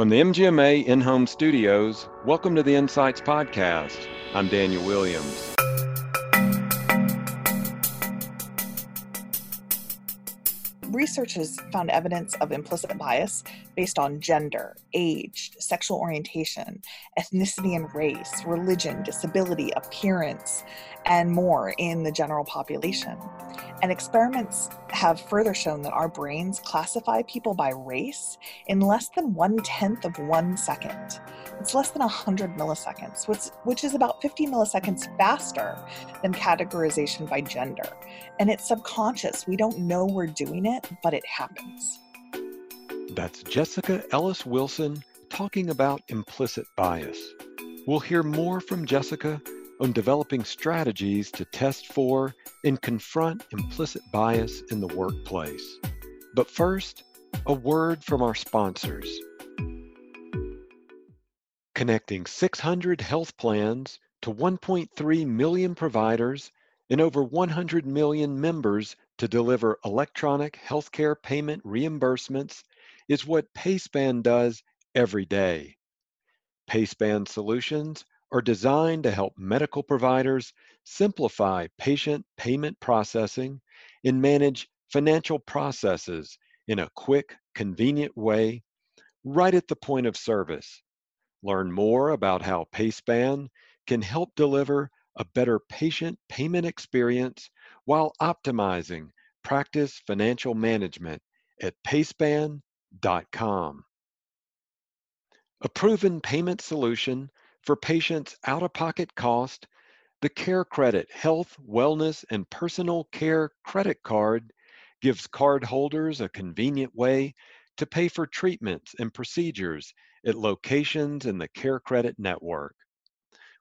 From the MGMA in home studios, welcome to the Insights Podcast. I'm Daniel Williams. Research has found evidence of implicit bias based on gender, age, sexual orientation, ethnicity and race, religion, disability, appearance, and more in the general population. And experiments have further shown that our brains classify people by race in less than one tenth of one second. It's less than 100 milliseconds, which, which is about 50 milliseconds faster than categorization by gender. And it's subconscious. We don't know we're doing it, but it happens. That's Jessica Ellis Wilson talking about implicit bias. We'll hear more from Jessica on developing strategies to test for and confront implicit bias in the workplace. But first, a word from our sponsors. Connecting 600 health plans to 1.3 million providers and over 100 million members to deliver electronic healthcare payment reimbursements is what PaySpan does every day. PaySpan solutions are designed to help medical providers simplify patient payment processing and manage financial processes in a quick, convenient way right at the point of service. Learn more about how PaySpan can help deliver a better patient payment experience while optimizing practice financial management at payspan.com. A proven payment solution for patients' out of pocket cost, the Care Credit Health, Wellness, and Personal Care Credit Card gives card holders a convenient way to pay for treatments and procedures at locations in the Care Credit network.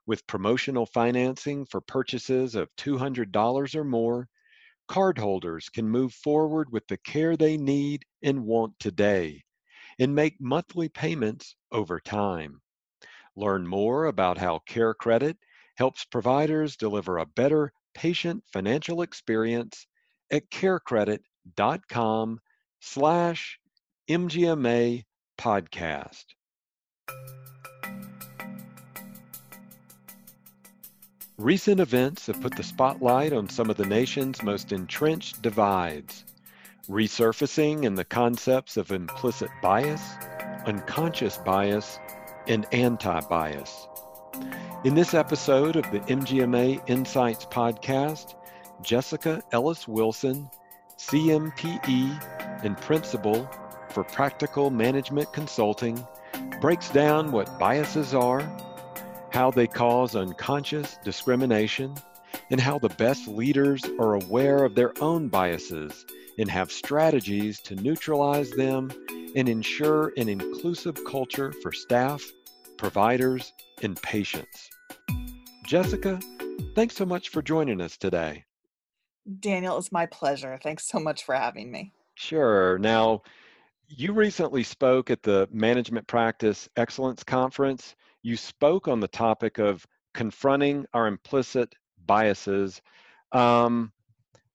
With promotional financing for purchases of $200 or more, cardholders can move forward with the care they need and want today and make monthly payments over time. Learn more about how Care Credit helps providers deliver a better patient financial experience at carecredit.com slash MGMA podcast. Recent events have put the spotlight on some of the nation's most entrenched divides, resurfacing in the concepts of implicit bias, unconscious bias, and anti bias. In this episode of the MGMA Insights podcast, Jessica Ellis Wilson, CMPE and principal for Practical Management Consulting, breaks down what biases are, how they cause unconscious discrimination, and how the best leaders are aware of their own biases and have strategies to neutralize them and ensure an inclusive culture for staff providers, and patients. Jessica, thanks so much for joining us today. Daniel, it's my pleasure. Thanks so much for having me. Sure. Now, you recently spoke at the Management Practice Excellence Conference. You spoke on the topic of confronting our implicit biases. Um,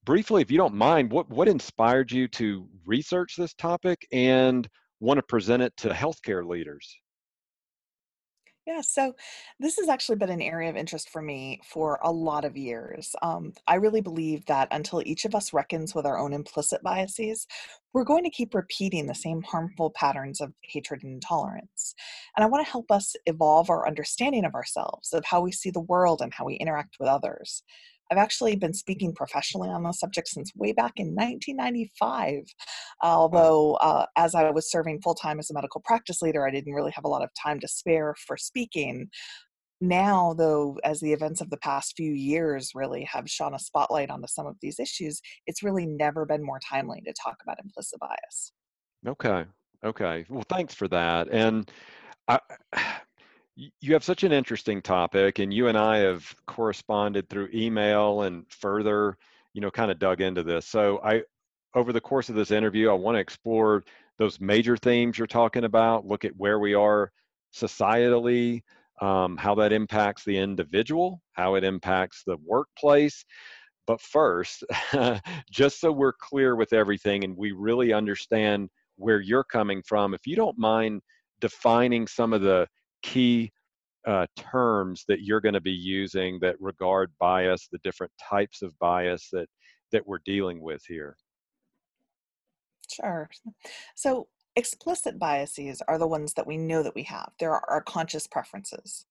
briefly, if you don't mind, what, what inspired you to research this topic and want to present it to healthcare leaders? Yeah, so this has actually been an area of interest for me for a lot of years. Um, I really believe that until each of us reckons with our own implicit biases, we're going to keep repeating the same harmful patterns of hatred and intolerance. And I want to help us evolve our understanding of ourselves, of how we see the world, and how we interact with others. I've actually been speaking professionally on the subject since way back in 1995. Although, uh, as I was serving full time as a medical practice leader, I didn't really have a lot of time to spare for speaking. Now, though, as the events of the past few years really have shone a spotlight onto some of these issues, it's really never been more timely to talk about implicit bias. Okay. Okay. Well, thanks for that. And I, you have such an interesting topic and you and i have corresponded through email and further you know kind of dug into this. So i over the course of this interview i want to explore those major themes you're talking about look at where we are societally um, how that impacts the individual how it impacts the workplace. But first just so we're clear with everything and we really understand where you're coming from if you don't mind defining some of the key uh, terms that you're going to be using that regard bias, the different types of bias that that we're dealing with here. Sure. So explicit biases are the ones that we know that we have. There are our conscious preferences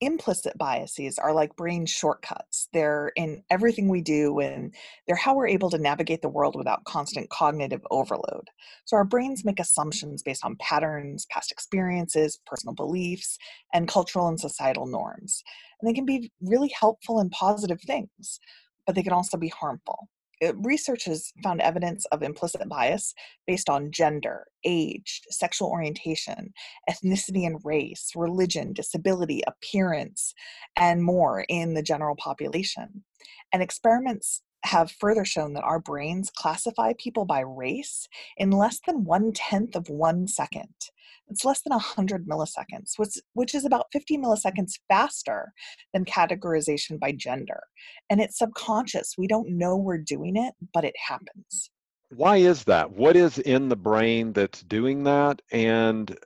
implicit biases are like brain shortcuts. They're in everything we do, and they're how we're able to navigate the world without constant cognitive overload. So, our brains make assumptions based on patterns, past experiences, personal beliefs, and cultural and societal norms. And they can be really helpful and positive things, but they can also be harmful. Uh, research has found evidence of implicit bias based on gender, age, sexual orientation, ethnicity and race, religion, disability, appearance, and more in the general population. And experiments have further shown that our brains classify people by race in less than one tenth of one second. It's less than 100 milliseconds, which, which is about 50 milliseconds faster than categorization by gender. And it's subconscious. We don't know we're doing it, but it happens. Why is that? What is in the brain that's doing that? And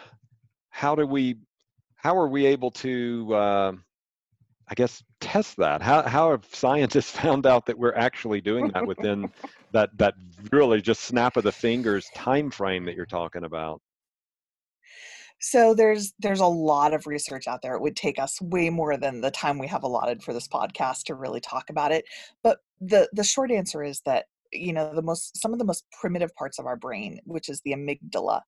how do we, how are we able to, uh, I guess, test that? How, how have scientists found out that we're actually doing that within that, that really just snap of the fingers time frame that you're talking about? So there's there's a lot of research out there. It would take us way more than the time we have allotted for this podcast to really talk about it. But the the short answer is that you know the most some of the most primitive parts of our brain, which is the amygdala,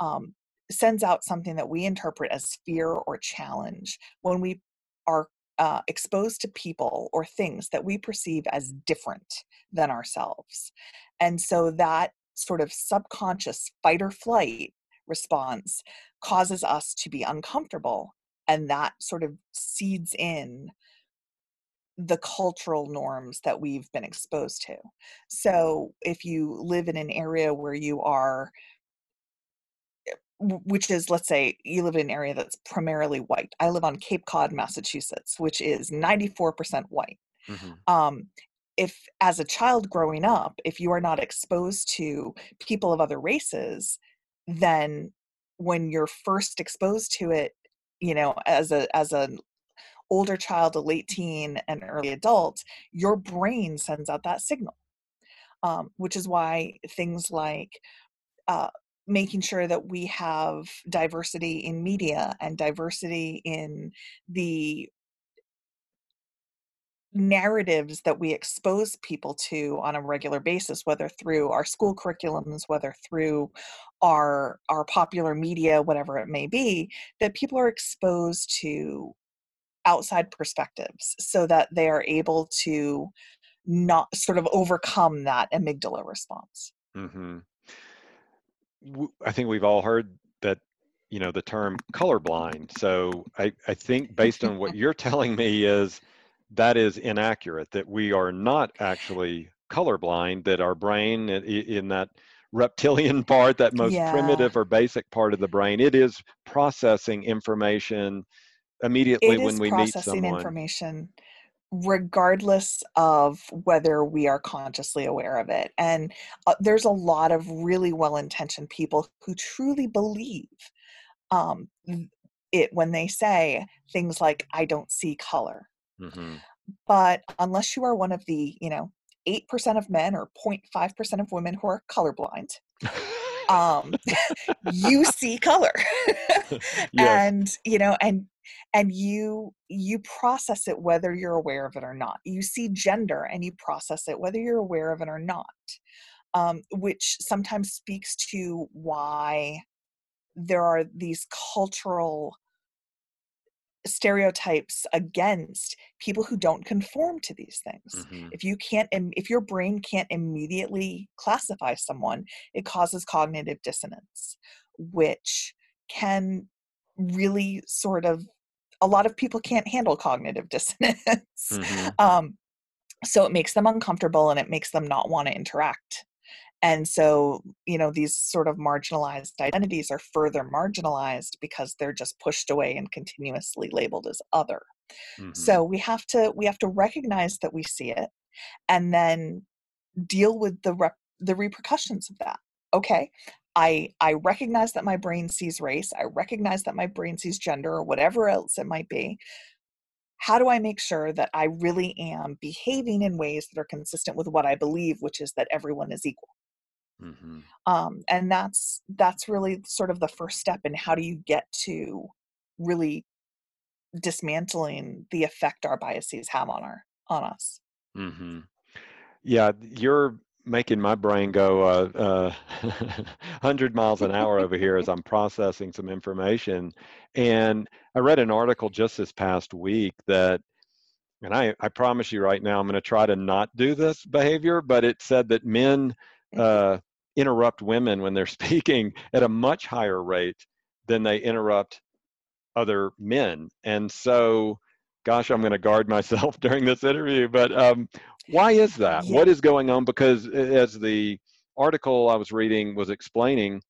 um, sends out something that we interpret as fear or challenge when we are uh, exposed to people or things that we perceive as different than ourselves. And so that sort of subconscious fight or flight response causes us to be uncomfortable and that sort of seeds in the cultural norms that we've been exposed to. So if you live in an area where you are eh, which is let's say you live in an area that's primarily white. I live on Cape Cod, Massachusetts, which is 94% white. Mm-hmm. Um, if as a child growing up, if you are not exposed to people of other races, then when you're first exposed to it you know as a as an older child a late teen and early adult your brain sends out that signal um, which is why things like uh, making sure that we have diversity in media and diversity in the narratives that we expose people to on a regular basis whether through our school curriculums whether through our our popular media whatever it may be that people are exposed to outside perspectives so that they are able to not sort of overcome that amygdala response mm-hmm. i think we've all heard that you know the term colorblind so i i think based on what you're telling me is that is inaccurate, that we are not actually colorblind, that our brain in that reptilian part, that most yeah. primitive or basic part of the brain, it is processing information immediately when we meet someone. Processing information regardless of whether we are consciously aware of it. And uh, there's a lot of really well intentioned people who truly believe um, it when they say things like, I don't see color. Mm-hmm. But unless you are one of the, you know, 8% of men or 0.5% of women who are colorblind, um, you see color. yes. And, you know, and and you you process it whether you're aware of it or not you see gender and you process it whether you're aware of it or not um, which sometimes speaks to why there are these cultural stereotypes against people who don't conform to these things mm-hmm. if you can't if your brain can't immediately classify someone it causes cognitive dissonance which can really sort of a lot of people can't handle cognitive dissonance mm-hmm. um, so it makes them uncomfortable and it makes them not want to interact and so, you know, these sort of marginalized identities are further marginalized because they're just pushed away and continuously labeled as other. Mm-hmm. So we have to we have to recognize that we see it and then deal with the rep- the repercussions of that. Okay, I I recognize that my brain sees race. I recognize that my brain sees gender or whatever else it might be. How do I make sure that I really am behaving in ways that are consistent with what I believe, which is that everyone is equal? Mm-hmm. Um, and that's that's really sort of the first step in how do you get to really dismantling the effect our biases have on our on us. Mm-hmm. Yeah, you're making my brain go uh, uh, 100 miles an hour over here as I'm processing some information. And I read an article just this past week that, and I, I promise you right now, I'm going to try to not do this behavior, but it said that men mm-hmm. uh, interrupt women when they're speaking at a much higher rate than they interrupt other men. And so, gosh, I'm going to guard myself during this interview, but um, why is that? Yeah. What is going on? Because as the article I was reading was explaining,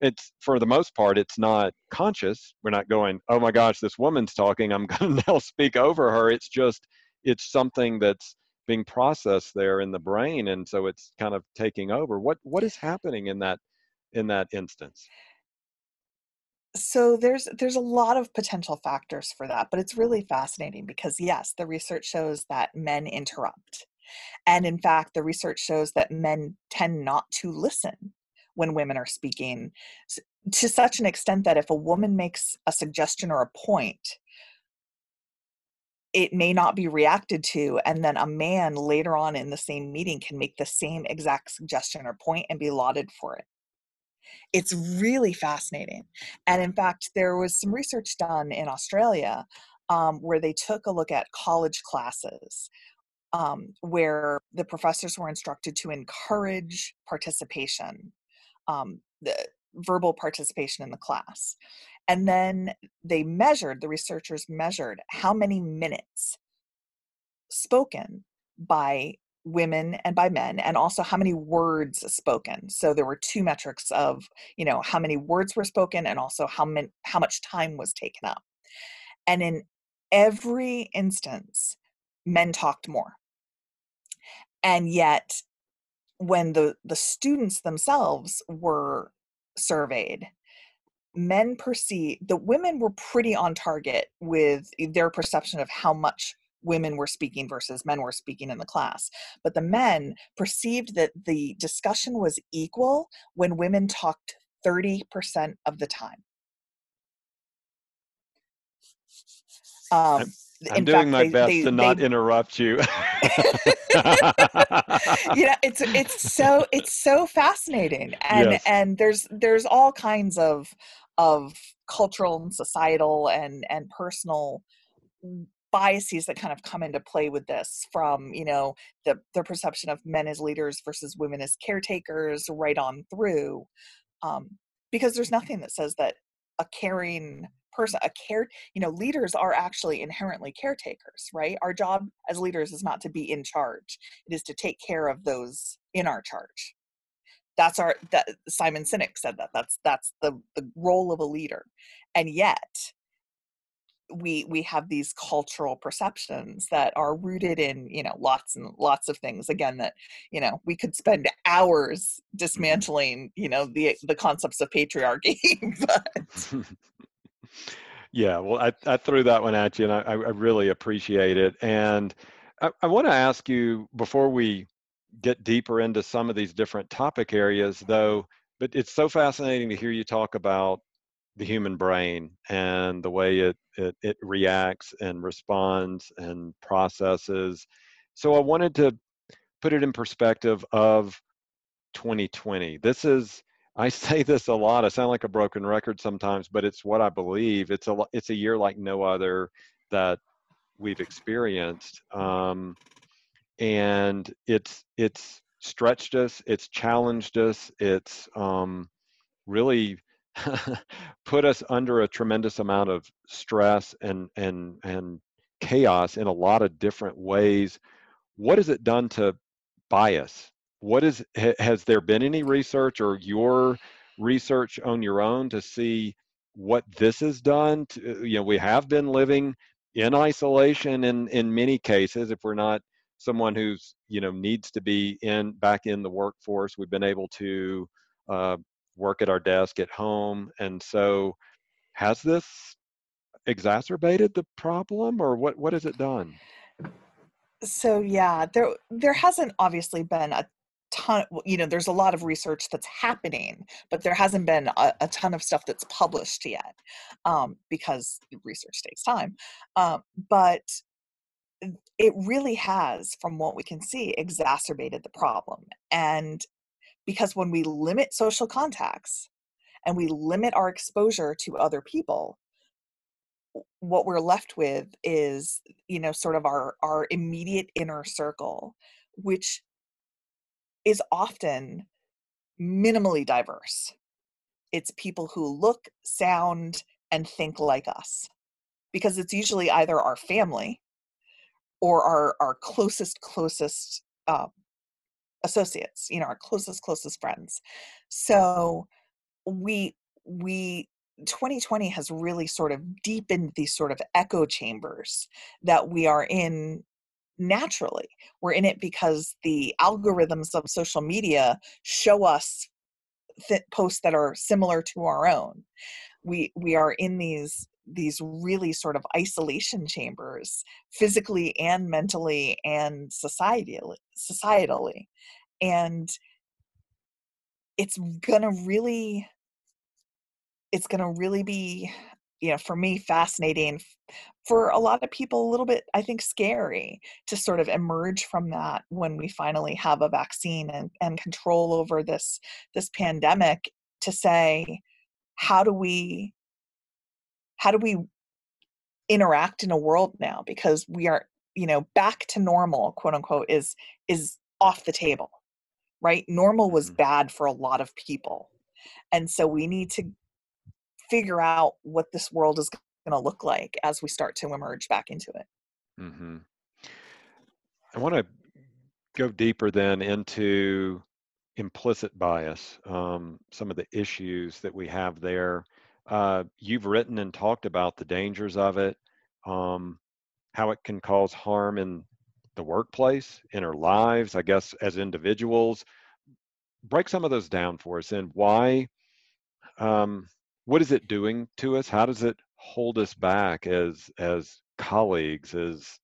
it's for the most part, it's not conscious. We're not going, oh my gosh, this woman's talking. I'm going to now speak over her. It's just, it's something that's being processed there in the brain, and so it's kind of taking over. What what is happening in that in that instance? so there's there's a lot of potential factors for that but it's really fascinating because yes the research shows that men interrupt and in fact the research shows that men tend not to listen when women are speaking to such an extent that if a woman makes a suggestion or a point it may not be reacted to and then a man later on in the same meeting can make the same exact suggestion or point and be lauded for it it's really fascinating. And in fact, there was some research done in Australia um, where they took a look at college classes um, where the professors were instructed to encourage participation, um, the verbal participation in the class. And then they measured, the researchers measured how many minutes spoken by women and by men and also how many words spoken. So there were two metrics of you know how many words were spoken and also how many how much time was taken up. And in every instance men talked more. And yet when the the students themselves were surveyed men perceive the women were pretty on target with their perception of how much women were speaking versus men were speaking in the class. But the men perceived that the discussion was equal when women talked 30% of the time. Um, I'm doing fact, my they, best they, to not they, interrupt you. you know, it's it's so it's so fascinating, and yes. and there's there's all kinds of of cultural and societal and and personal biases that kind of come into play with this from you know the the perception of men as leaders versus women as caretakers right on through um, because there's nothing that says that a caring person a care you know leaders are actually inherently caretakers right? Our job as leaders is not to be in charge. It is to take care of those in our charge that's our that simon sinek said that that's that's the the role of a leader and yet we we have these cultural perceptions that are rooted in you know lots and lots of things again that you know we could spend hours mm-hmm. dismantling you know the the concepts of patriarchy but yeah well I, I threw that one at you and i, I really appreciate it and i, I want to ask you before we get deeper into some of these different topic areas though but it's so fascinating to hear you talk about the human brain and the way it, it, it reacts and responds and processes. So I wanted to put it in perspective of 2020. This is I say this a lot. I sound like a broken record sometimes, but it's what I believe. It's a it's a year like no other that we've experienced, um, and it's it's stretched us, it's challenged us, it's um, really put us under a tremendous amount of stress and and and chaos in a lot of different ways. What has it done to bias? What is has there been any research or your research on your own to see what this has done to, you know we have been living in isolation in in many cases if we're not someone who's you know needs to be in back in the workforce we've been able to uh, work at our desk at home. And so, has this exacerbated the problem, or what? What has it done? So yeah, there there hasn't obviously been a ton you know there's a lot of research that's happening but there hasn't been a, a ton of stuff that's published yet um, because research takes time um, but it really has from what we can see exacerbated the problem and because when we limit social contacts and we limit our exposure to other people what we're left with is you know sort of our our immediate inner circle which is often minimally diverse. It's people who look, sound, and think like us. Because it's usually either our family or our, our closest, closest uh, associates, you know, our closest, closest friends. So we, we, 2020 has really sort of deepened these sort of echo chambers that we are in naturally. We're in it because the algorithms of social media show us th- posts that are similar to our own. We we are in these these really sort of isolation chambers physically and mentally and societally societally and it's to really it's to really be you know for me fascinating for a lot of people a little bit i think scary to sort of emerge from that when we finally have a vaccine and, and control over this this pandemic to say how do we how do we interact in a world now because we are you know back to normal quote unquote is is off the table right normal was mm-hmm. bad for a lot of people and so we need to figure out what this world is going to look like as we start to emerge back into it. Mm-hmm. I want to go deeper then into implicit bias, um, some of the issues that we have there. Uh, you've written and talked about the dangers of it, um, how it can cause harm in the workplace, in our lives, I guess, as individuals. Break some of those down for us and why um, what is it doing to us? How does it hold us back as as colleagues, as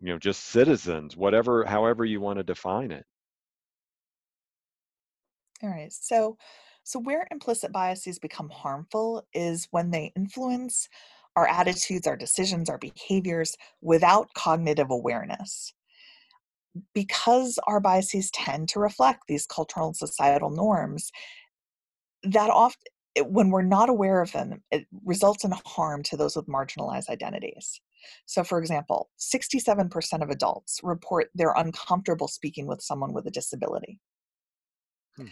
you know, just citizens, whatever, however you want to define it? All right. So, so where implicit biases become harmful is when they influence our attitudes, our decisions, our behaviors without cognitive awareness. Because our biases tend to reflect these cultural and societal norms, that often when we're not aware of them, it results in harm to those with marginalized identities. So, for example, 67% of adults report they're uncomfortable speaking with someone with a disability. Hmm.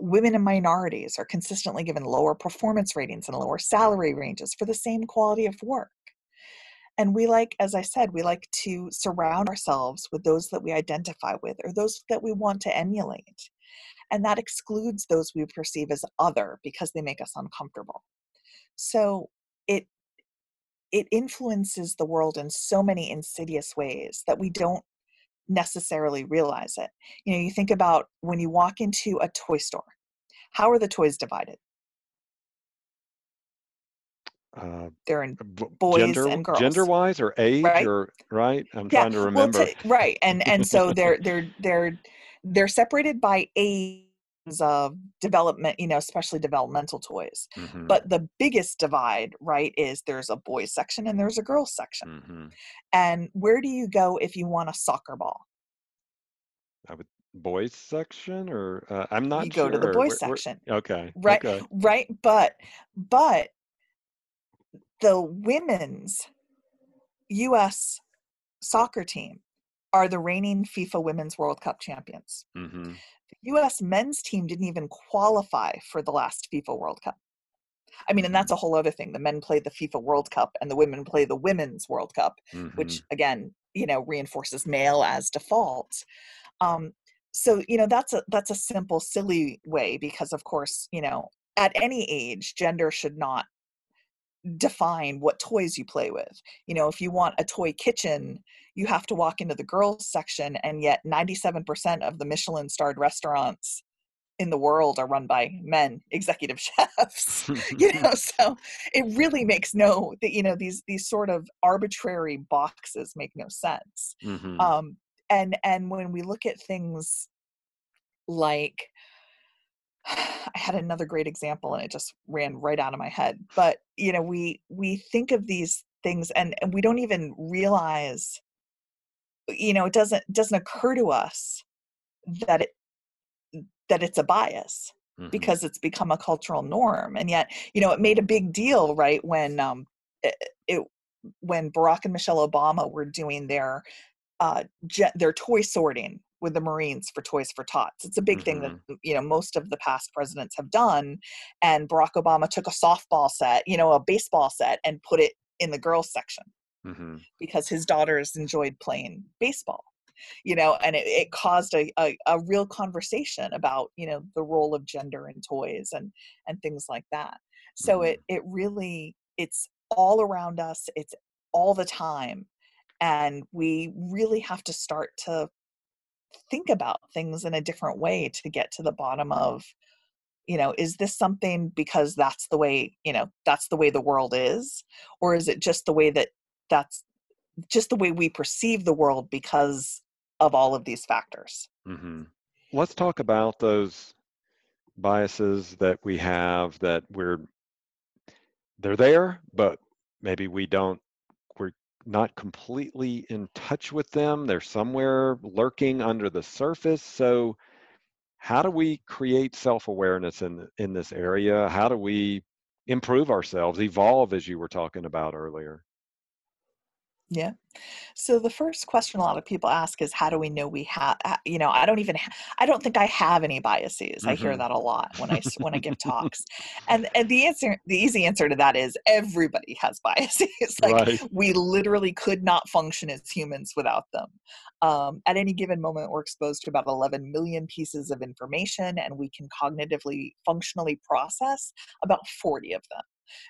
Women and minorities are consistently given lower performance ratings and lower salary ranges for the same quality of work. And we like, as I said, we like to surround ourselves with those that we identify with or those that we want to emulate and that excludes those we perceive as other because they make us uncomfortable so it it influences the world in so many insidious ways that we don't necessarily realize it you know you think about when you walk into a toy store how are the toys divided uh, they're in boys gender, and girls gender wise or age right? or right i'm yeah. trying to remember well, t- right and and so they're they're they're they're separated by age of development, you know, especially developmental toys. Mm-hmm. But the biggest divide, right, is there's a boys section and there's a girls section. Mm-hmm. And where do you go if you want a soccer ball? I would boys section or uh, I'm not you sure. go to the boys section. Okay. Right. Okay. Right. But but the women's US soccer team are the reigning FIFA Women's World Cup champions. Mm-hmm. The US men's team didn't even qualify for the last FIFA World Cup. I mean, and that's mm-hmm. a whole other thing. The men play the FIFA World Cup and the women play the Women's World Cup, mm-hmm. which again, you know, reinforces male as default. Um, so you know that's a that's a simple silly way because of course you know at any age gender should not define what toys you play with. You know, if you want a toy kitchen, you have to walk into the girls section, and yet 97% of the Michelin starred restaurants in the world are run by men executive chefs you know? So it really makes no that you know these these sort of arbitrary boxes make no sense. Hmm um and and when we look at things like I had another great example and it just ran right out of my head. But, you know, we we think of these things and, and we don't even realize, you know, it doesn't doesn't occur to us that it that it's a bias hmm because it's become a cultural norm. And yet, you know, it made a big deal, right, when um it, it when Barack and Michelle Obama were doing their uh, je- their toy sorting with the Marines for Toys for Tots. It's a big thing that hmm you know most of the past presidents have done. And Barack Obama took a softball set, you know, a baseball set, and put it in the girls section hmm because his daughters enjoyed playing baseball. You know, and it, it caused a, a, a real conversation about you know the role of gender in toys and and things like that. So hmm it it really it's all around us. It's all the time and we really have to start to think about things in a different way to get to the bottom of you know is this something because that's the way you know that's the way the world is? Or is it just the way that that's just the way we perceive the world because of all of these factors? Hmm Let's talk about those biases that we have that we're they're there, but maybe we don't not completely in touch with them. They're somewhere lurking under the surface. So how do we create self-awareness in in this area? How do we improve ourselves, evolve as you were talking about earlier? Yeah So the first question a lot of people ask is, how do we know we have? You know, I don't even. Ha- I don't think I have any biases. I hear hmm that a lot when I when I give talks, and and the answer, the easy answer to that is everybody has biases. like Right. we literally could not function as humans without them. Um, at any given moment, we're exposed to about 11 million pieces of information, and we can cognitively, functionally process about 40 of them.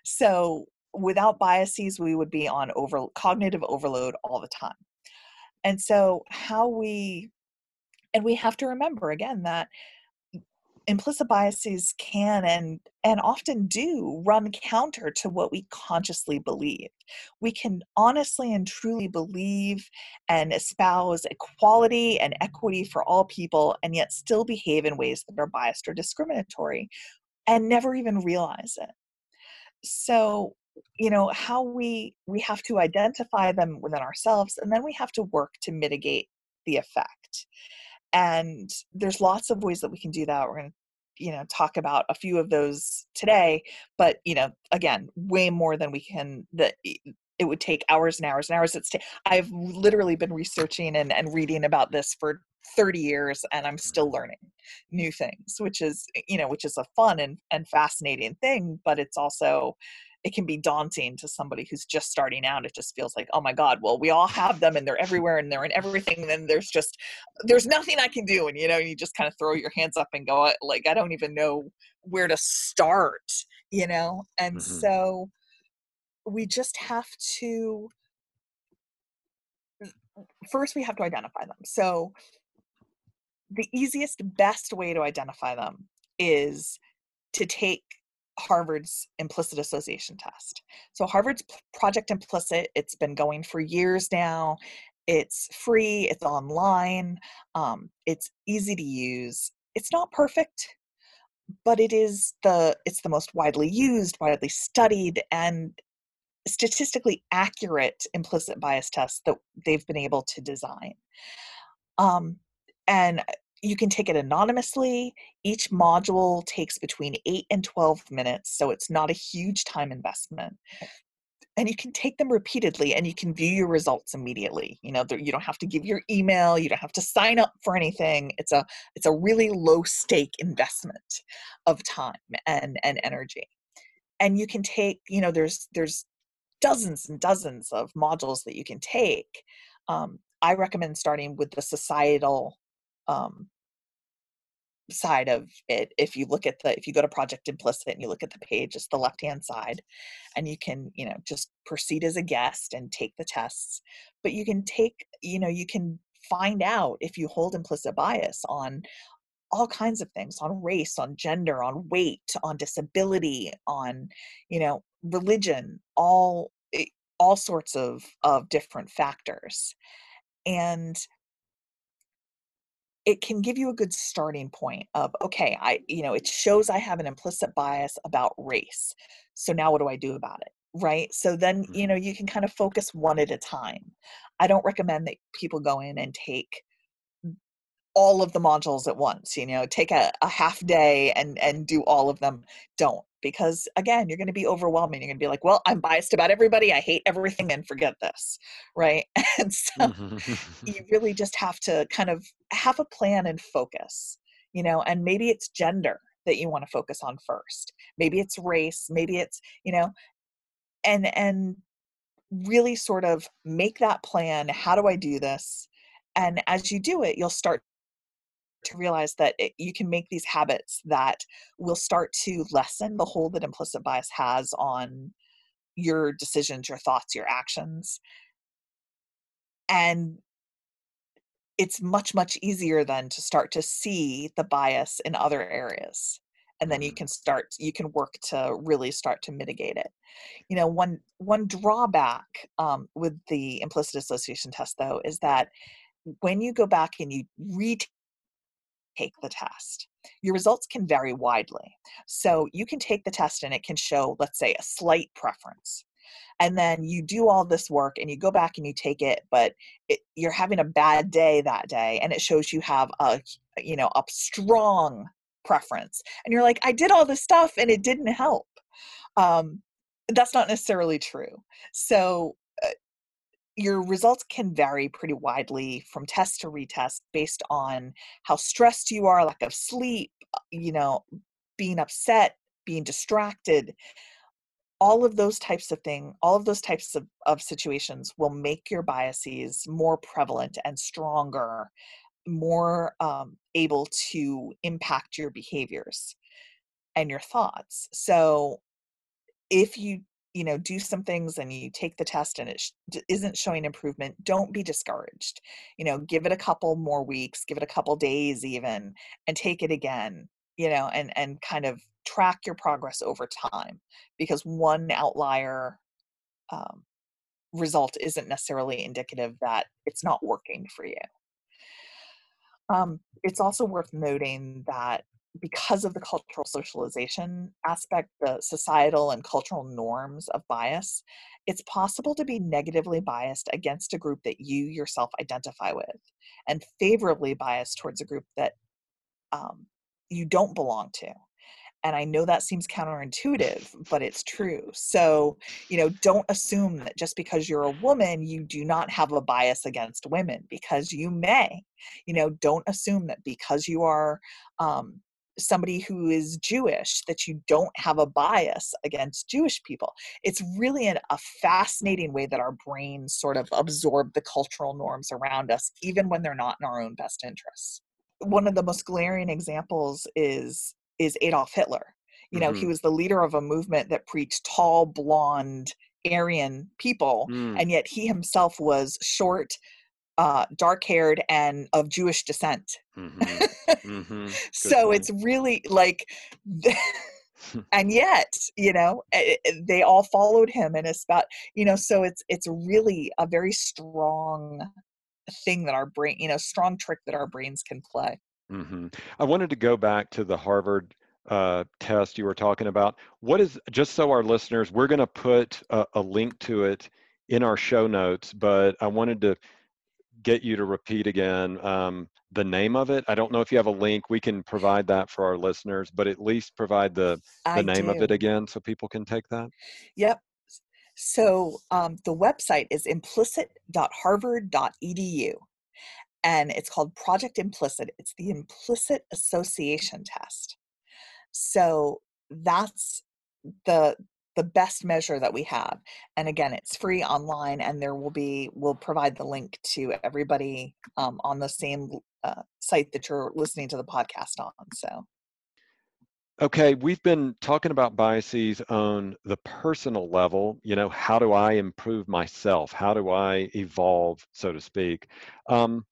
So without biases we would be on over cognitive overload all the time. And so how we and we have to remember again that implicit biases can and and often do run counter to what we consciously believe. We can honestly and truly believe and espouse equality and equity for all people and yet still behave in ways that are biased or discriminatory and never even realize it. So you know how we we have to identify them within ourselves and then we have to work to mitigate the effect. And there's lots of ways that we can do that. We're going to you know talk about a few of those today but you know again way more than we can that it would take hours and hours and hours. It's ta- i've literally been researching and, and reading about this for 30 years and i'm still learning new things which is you know which is a fun and, and fascinating thing but it's also it can be daunting to somebody who's just starting out it just feels like oh my god well we all have them and they're everywhere and they're in everything and then there's just there's nothing i can do and you know you just kind of throw your hands up and go like i don't even know where to start you know and Mhm. so we just have to first we have to identify them so the easiest best way to identify them is to take Harvard's implicit association test. So Harvard's Project Implicit, it's been going for years now. It's free, it's online, um, it's easy to use. It's not perfect, but it is the it's the most widely used, widely studied, and statistically accurate implicit bias test that they've been able to design. Um, and you can take it anonymously. Each module takes between 8 and 12 minutes, so it's not a huge time investment. And you can take them repeatedly and you can view your results immediately. You know, you don't have to give your email, you don't have to sign up for anything. It's a it's a really low stake investment of time and and energy. And you can take, you know, there's there's dozens and dozens of modules that you can take. Um, I recommend starting with the societal um, side of it. If you look at the, if you go to Project Implicit and you look at the page, it's the left hand side, and you can, you know, just proceed as a guest and take the tests. But you can take, you know, you can find out if you hold implicit bias on all kinds of things on race on gender on weight on disability on you know religion all eh, all sorts of of different factors and it can give you a good starting point of okay i you know it shows i have an implicit bias about race so now what do i do about it right so then you Mhm. know you can kind of focus one at a time i don't recommend that people go in and take all of the modules at once you know take a, a half day and and do all of them. Don't because again you're going to be overwhelming. You're going to be like well i'm biased about everybody. I hate everything and forget this right? And so Mhm. you really just have to kind of have a plan and focus you know and maybe it's gender that you want to focus on first. Maybe it's race. Maybe it's you know and and really sort of make that plan how do i do this? And as you do it you'll start to realize that it, you can make these habits that will start to lessen the hold that implicit bias has on your decisions, your thoughts, your actions. And it's much, much easier then to start to see the bias in other areas. And then you Mhm. can start, you can work to really start to mitigate it. You know, one one drawback um, with the implicit association test, though, is that when you go back and you retake take the test. Your results can vary widely. So you can take the test and it can show, let's say, a slight preference. And then you do all this work and you go back and you take it, but it, you're having a bad day that day and it shows you have a, you know, a strong preference. And you're like, I did all this stuff and it didn't help. Um, that's not necessarily true. So your results can vary pretty widely from test to retest based on how stressed you are, lack of sleep, uh, you know, being upset, being distracted. All of those types of things, all of those types of, of situations will make your biases more prevalent and stronger, more um, able to impact your behaviors and your thoughts. So if you you know do some things and you take the test and it sh- isn't showing improvement don't be discouraged. You know give it a couple more weeks give it a couple days even and take it again you know and and kind of track your progress over time because one outlier um, result isn't necessarily indicative that it's not working for you. Um, it's also worth noting that because of the cultural socialization aspect, the societal and cultural norms of bias, it's possible to be negatively biased against a group that you yourself identify with and favorably biased towards a group that um, you don't belong to. And I know that seems counterintuitive, but it's true. So, you know, don't assume that just because you're a woman, you do not have a bias against women because you may. You know, don't assume that because you are um, somebody who is Jewish, that you don't have a bias against Jewish people. It's really an, a fascinating way that our brains sort of absorb the cultural norms around us, even when they're not in our own best interests one of the most glaring examples is is Adolf Hitler. You know, he Mhm. was the leader of a movement that preached tall, blonde, Aryan people, Mm. and yet he himself was short, uh, dark haired, and of Jewish descent. Mhm. Mhm. So point. it's really like, and yet, you know, eh, eh, they all followed him, and it's about, you know, so it's it's really a very strong thing that our brain, you know, strong trick that our brains can play. Mhm. I wanted to go back to the Harvard uh, test you were talking about. What is, just so our listeners, we're going to put a, a link to it in our show notes, but I wanted to get you to repeat again um, the name of it. I don't know if you have a link. We can provide that for our listeners, but at least provide the the I name of it again so people can take that. Yep. So um, the website is implicit.harvard.edu and it's called Project Implicit. It's the implicit association test. So that's the the best measure that we have. And again, it's free online, and there will be we'll provide the link to everybody um, on the same uh, site that you're listening to the podcast on. So Okay, we've been talking about biases on the personal level. You know, how do I improve myself? How do I evolve, so to speak? Um,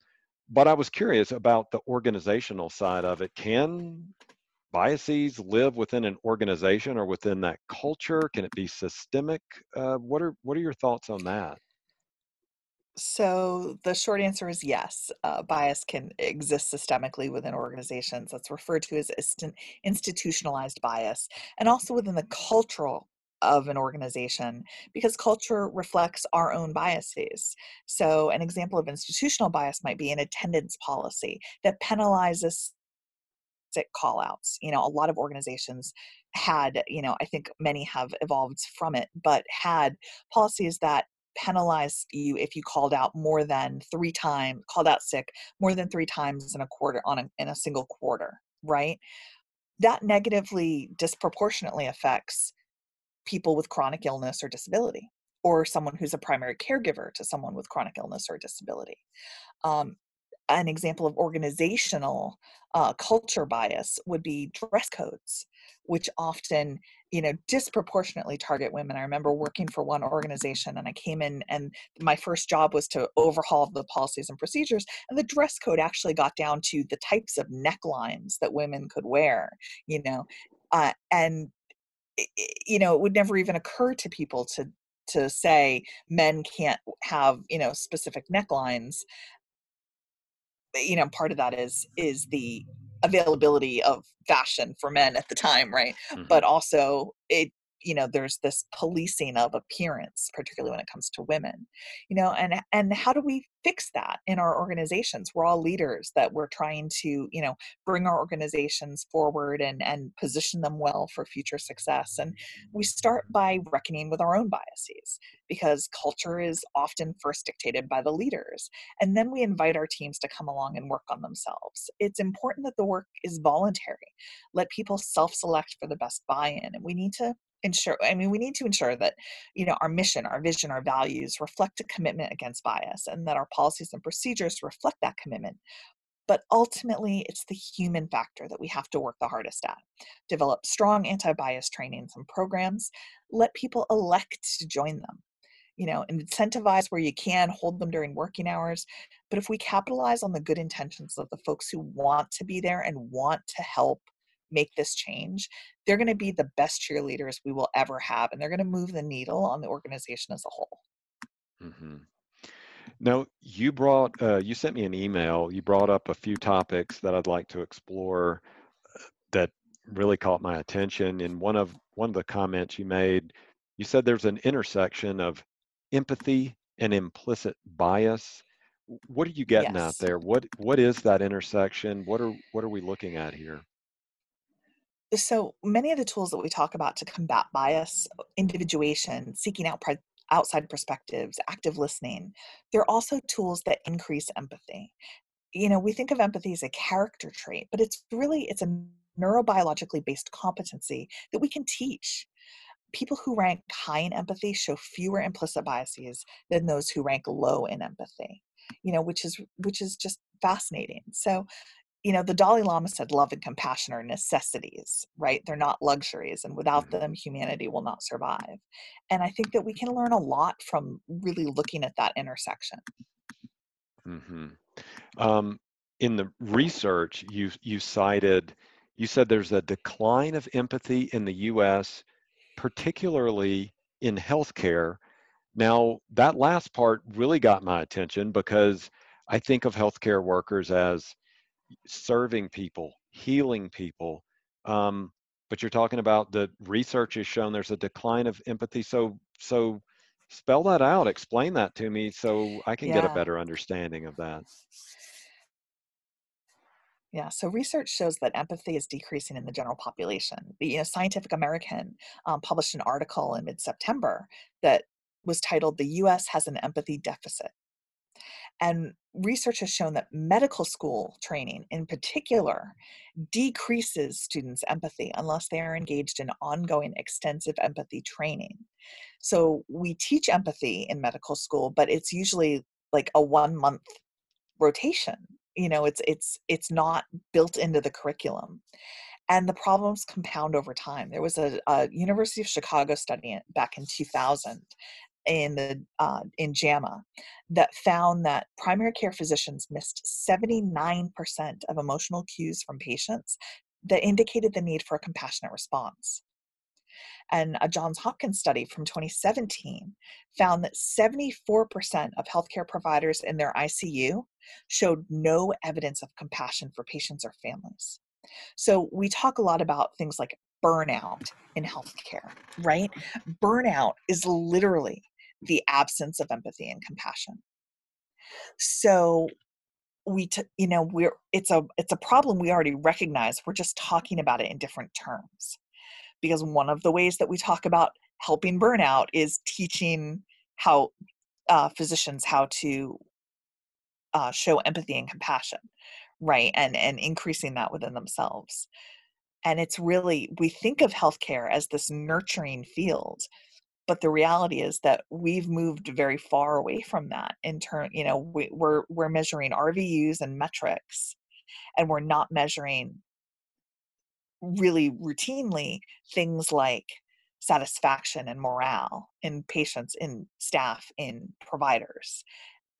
but I was curious about the organizational side of it. Can biases live within an organization or within that culture? Can it be systemic? Uh, what are what are your thoughts on that? So the short answer is yes. Uh, bias can exist systemically within organizations. That's referred to as institutionalized bias, and also within the cultural of an organization because culture reflects our own biases. So, an example of institutional bias might be an attendance policy that penalizes sick call outs. You know, a lot of organizations had, you know, I think many have evolved from it, but had policies that penalized you if you called out more than three times, called out sick more than three times in a quarter on a, in a single quarter, right? That negatively disproportionately affects people with chronic illness or disability or someone who's a primary caregiver to someone with chronic illness or disability. Um, an example of organizational uh, culture bias would be dress codes which often you know disproportionately target women. I remember working for one organization and i came in and my first job was to overhaul the policies and procedures and the dress code actually got down to the types of necklines that women could wear you know uh, and you know it would never even occur to people to to say men can't have you know specific necklines you know part of that is is the availability of fashion for men at the time right mm-hmm. but also it you know there's this policing of appearance particularly when it comes to women you know and and how do we fix that in our organizations? We're all leaders that we're trying to you know bring our organizations forward and and position them well for future success and we start by reckoning with our own biases because culture is often first dictated by the leaders and then we invite our teams to come along and work on themselves. It's important that the work is voluntary. Let people self-select for the best buy-in and we need to ensure i mean we need to ensure that you know our mission our vision our values reflect a commitment against bias and that our policies and procedures reflect that commitment. But ultimately it's the human factor that we have to work the hardest at. Develop strong anti-bias trainings and programs. Let people elect to join them. You know incentivize where you can hold them during working hours. But if we capitalize on the good intentions of the folks who want to be there and want to help make this change, they're going to be the best cheerleaders we will ever have, and they're going to move the needle on the organization as a whole. Mm-hmm. Now, you brought, uh, you sent me an email. You brought up a few topics that I'd like to explore uh, that really caught my attention. In one of one of the comments you made, you said there's an intersection of empathy and implicit bias. What are you getting yes. out there? What what is that intersection? What are what are we looking at here? So many of the tools that we talk about to combat bias uh, individuation seeking out pre- outside perspectives active listening they're also tools that increase empathy. You know we think of empathy as a character trait but it's really it's a neurobiologically based competency that we can teach. People who rank high in empathy show fewer implicit biases than those who rank low in empathy you know which is which is just fascinating. So you know, the Dalai Lama said love and compassion are necessities, right? They're not luxuries, and without mm-hmm. them, humanity will not survive. And I think that we can learn a lot from really looking at that intersection. Mm-hmm. Um, in the research you you cited, you said there's a decline of empathy in the U.S., particularly in healthcare. Now, that last part really got my attention because I think of healthcare workers as serving people, healing people. Um, but you're talking about the research has shown there's a decline of empathy. So, so spell that out, explain that to me so I can yeah. get a better understanding of that. Yeah, so research shows that empathy is decreasing in the general population. The you know, Scientific American um, published an article in mid September that was titled The US Has an Empathy Deficit. And research has shown that medical school training, in particular, decreases students' empathy unless they are engaged in ongoing extensive empathy training. So we teach empathy in medical school, but it's usually like a one month rotation. You know, it's it's it's not built into the curriculum and the problems compound over time. There was a, a, University of Chicago study back in 2000 in the uh, in JAMA that found that primary care physicians missed 79% of emotional cues from patients that indicated the need for a compassionate response. And a Johns Hopkins study from 2017 found that 74% of healthcare providers in their ICU showed no evidence of compassion for patients or families. So we talk a lot about things like burnout in healthcare, right? Burnout is literally the absence of empathy and compassion. So we t- you know we're it's a it's a problem we already recognize we're just talking about it in different terms because one of the ways that we talk about helping burnout is teaching how uh, physicians how to uh, show empathy and compassion right and and increasing that within themselves and it's really we think of healthcare as this nurturing field but the reality is that we've moved very far away from that in turn you know we, we're we're measuring rvus and metrics and we're not measuring really routinely things like satisfaction and morale in patients in staff in providers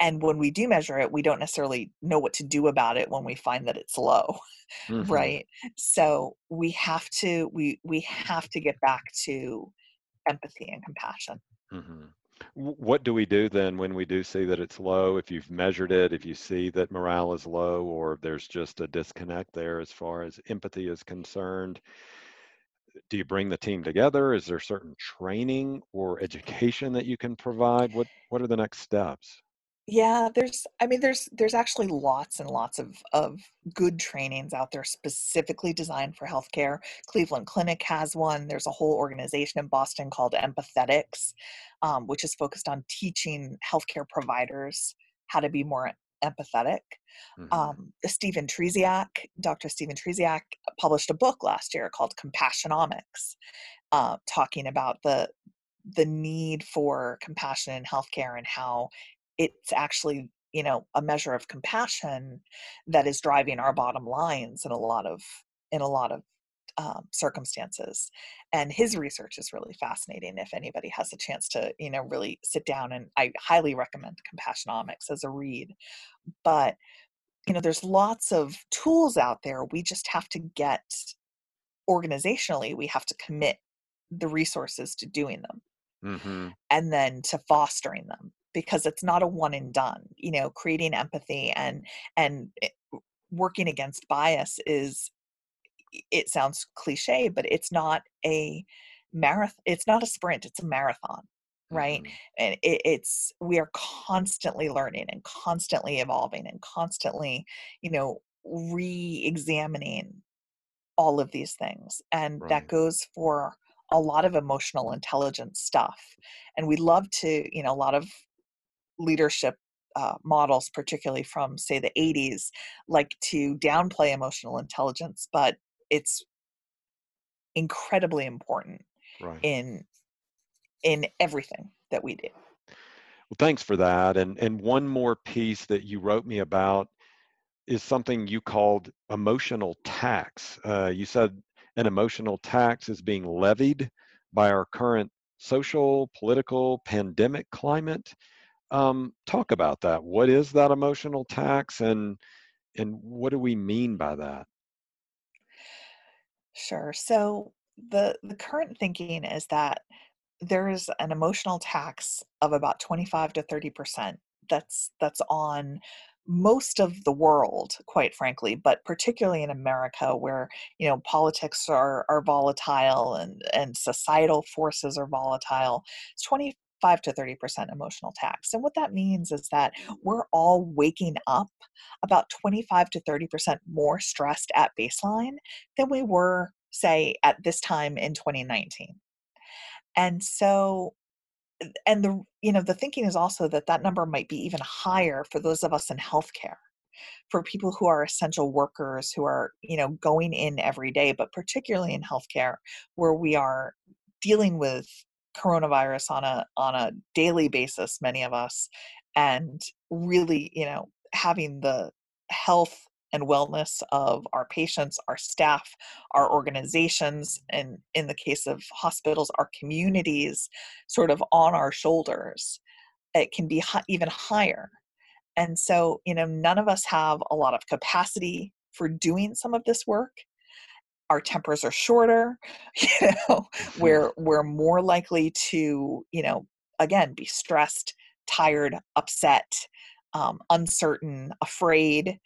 and when we do measure it we don't necessarily know what to do about it when we find that it's low mm-hmm. right so we have to we we have to get back to empathy and compassion. Mm-hmm. what do we do then when we do see that it's low? If you've measured it if you see that morale is low or there's just a disconnect there as far as empathy is concerned do you bring the team together? Is there certain training or education that you can provide? What what are the next steps yeah, there's I mean there's there's actually lots and lots of of good trainings out there specifically designed for healthcare. Cleveland Clinic has one. There's a whole organization in Boston called Empathetics, um, which is focused on teaching healthcare providers how to be more empathetic. Mm-hmm. Um, Stephen Trzeciak, Dr. Stephen Trzeciak, published a book last year called Compassionomics, uh, talking about the the need for compassion in healthcare and how it's actually you know a measure of compassion that is driving our bottom lines in a lot of in a lot of um, circumstances. And his research is really fascinating if anybody has a chance to you know really sit down and i highly recommend compassionomics as a read. But you know there's lots of tools out there. We just have to get organizationally we have to commit the resources to doing them mm-hmm. and then to fostering them because it's not a one and done you know creating empathy and and working against bias is it sounds cliche but it's not a marathon it's not a sprint it's a marathon right mm-hmm. and it, it's we are constantly learning and constantly evolving and constantly you know re-examining all of these things and right. that goes for a lot of emotional intelligence stuff and we love to you know a lot of leadership uh, models, particularly from, say, the 80s, like to downplay emotional intelligence, but it's incredibly important right. in in everything that we do. Well, thanks for that. And and one more piece that you wrote me about is something you called emotional tax. Uh, you said an emotional tax is being levied by our current social, political, pandemic climate. Um, talk about that. What is that emotional tax, and and what do we mean by that? Sure. So the the current thinking is that there's an emotional tax of about 25 to 30 percent that's that's on most of the world quite frankly but particularly in america where you know politics are are volatile and and societal forces are volatile it's 20 5 to 30% emotional tax. And what that means is that we're all waking up about 25 to 30% more stressed at baseline than we were, say, at this time in 2019. And so and the you know the thinking is also that that number might be even higher for those of us in healthcare for people who are essential workers who are you know going in every day but particularly in healthcare where we are dealing with coronavirus on a on a daily basis many of us and really you know having the health and wellness of our patients, our staff, our organizations, and in the case of hospitals, our communities, sort of on our shoulders, it can be even higher. And so, you know, none of us have a lot of capacity for doing some of this work. Our tempers are shorter, you know, we're we're more likely to, you know, again, be stressed, tired, upset, um, uncertain, afraid,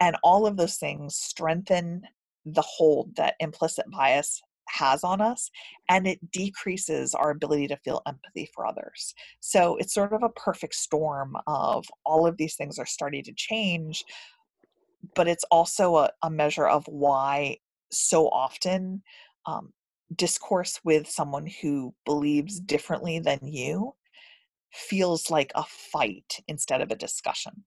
and all of those things strengthen the hold that implicit bias has on us and it decreases our ability to feel empathy for others. So it's sort of a perfect storm of all of these things are starting to change, but it's also a, a measure of why so often um, discourse with someone who believes differently than you feels like a fight instead of a discussion.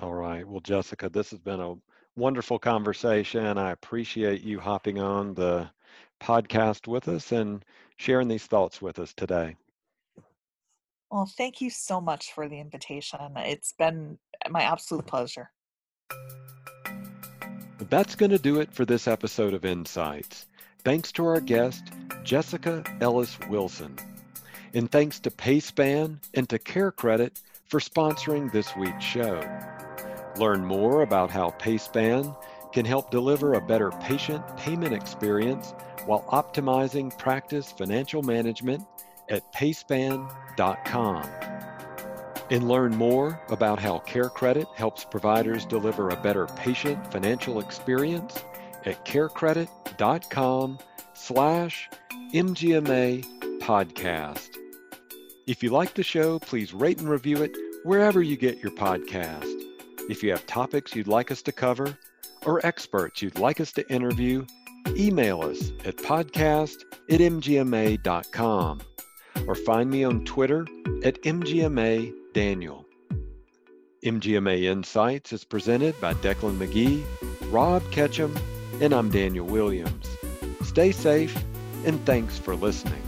All right. Well, Jessica, this has been a wonderful conversation. I appreciate you hopping on the podcast with us and sharing these thoughts with us today. Well, thank you so much for the invitation. It's been my absolute pleasure. That's going to do it for this episode of Insights. Thanks to our guest, Jessica Ellis Wilson. And thanks to PaySpan and to CareCredit for sponsoring this week's show. Learn more about how PaySpan can help deliver a better patient payment experience while optimizing practice financial management at payspan.com. And learn more about how CareCredit helps providers deliver a better patient financial experience at carecredit.com slash MGMA podcast. If you like the show, please rate and review it wherever you get your podcast. If you have topics you'd like us to cover or experts you'd like us to interview, email us at podcast at mgma.com or find me on Twitter at mgma daniel. MGMA Insights is presented by Declan McGee, Rob Ketchum, and I'm Daniel Williams. Stay safe and thanks for listening.